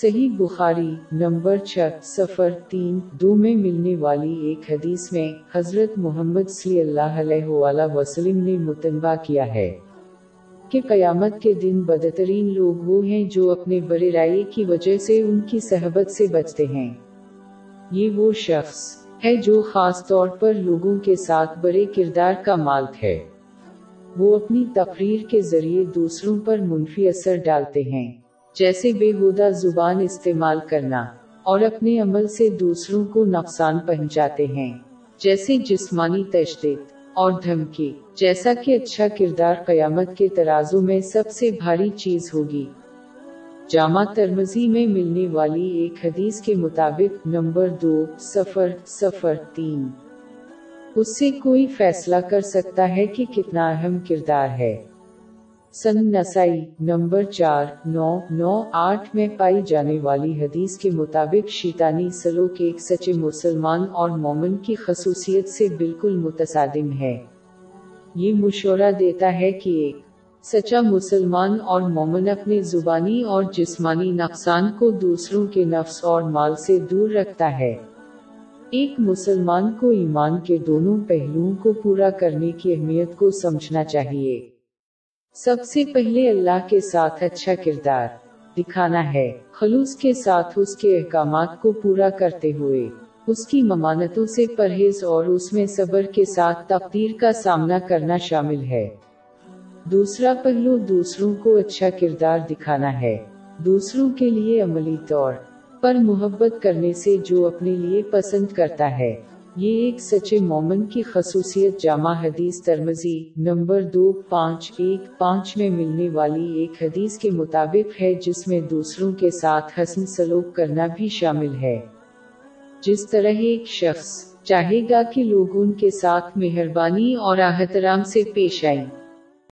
صحیح بخاری نمبر چھ سفر تین، دو میں ملنے والی ایک حدیث میں حضرت محمد صلی اللہ علیہ وآلہ وسلم نے متنبع کیا ہے کہ قیامت کے دن بدترین لوگ وہ ہیں جو اپنے بڑے رائے کی وجہ سے ان کی صحبت سے بچتے ہیں۔ یہ وہ شخص ہے جو خاص طور پر لوگوں کے ساتھ بڑے کردار کا مالک ہے۔ وہ اپنی تقریر کے ذریعے دوسروں پر منفی اثر ڈالتے ہیں۔ جیسے بے ہودہ زبان استعمال کرنا اور اپنے عمل سے دوسروں کو نقصان پہنچاتے ہیں، جیسے جسمانی تشدد اور دھمکی۔ جیسا کہ اچھا کردار قیامت کے ترازوں میں سب سے بھاری چیز ہوگی۔ جامع ترمزی میں ملنے والی ایک حدیث کے مطابق نمبر دو سفر سفر تین۔ اس سے کوئی فیصلہ کر سکتا ہے کہ کتنا اہم کردار ہے۔ سن نسائی، نمبر چار، نو نو، آٹھ میں پائی جانے والی حدیث کے مطابق شیطانی سلوک ایک سچے مسلمان اور مومن کی خصوصیت سے بالکل متصادم ہے۔ یہ مشورہ دیتا ہے کہ ایک سچا مسلمان اور مومن اپنے زبانی اور جسمانی نقصان کو دوسروں کے نفس اور مال سے دور رکھتا ہے۔ ایک مسلمان کو ایمان کے دونوں پہلوؤں کو پورا کرنے کی اہمیت کو سمجھنا چاہیے۔ سب سے پہلے اللہ کے ساتھ اچھا کردار دکھانا ہے۔ خلوص کے ساتھ اس کے احکامات کو پورا کرتے ہوئے، اس کی ممانتوں سے پرہیز اور اس میں صبر کے ساتھ تقدیر کا سامنا کرنا شامل ہے۔ دوسرا پہلو، دوسروں کو اچھا کردار دکھانا ہے۔ دوسروں کے لیے عملی طور پر محبت کرنے سے جو اپنے لیے پسند کرتا ہے۔ یہ ایک سچے مومن کی خصوصیت جامع حدیث ترمزی نمبر دو، پانچ، ایک، پانچ میں ملنے والی ایک حدیث کے مطابق ہے جس میں دوسروں کے ساتھ حسن سلوک کرنا بھی شامل ہے۔ جس طرح ایک شخص چاہے گا کہ لوگ ان کے ساتھ مہربانی اور احترام سے پیش آئیں۔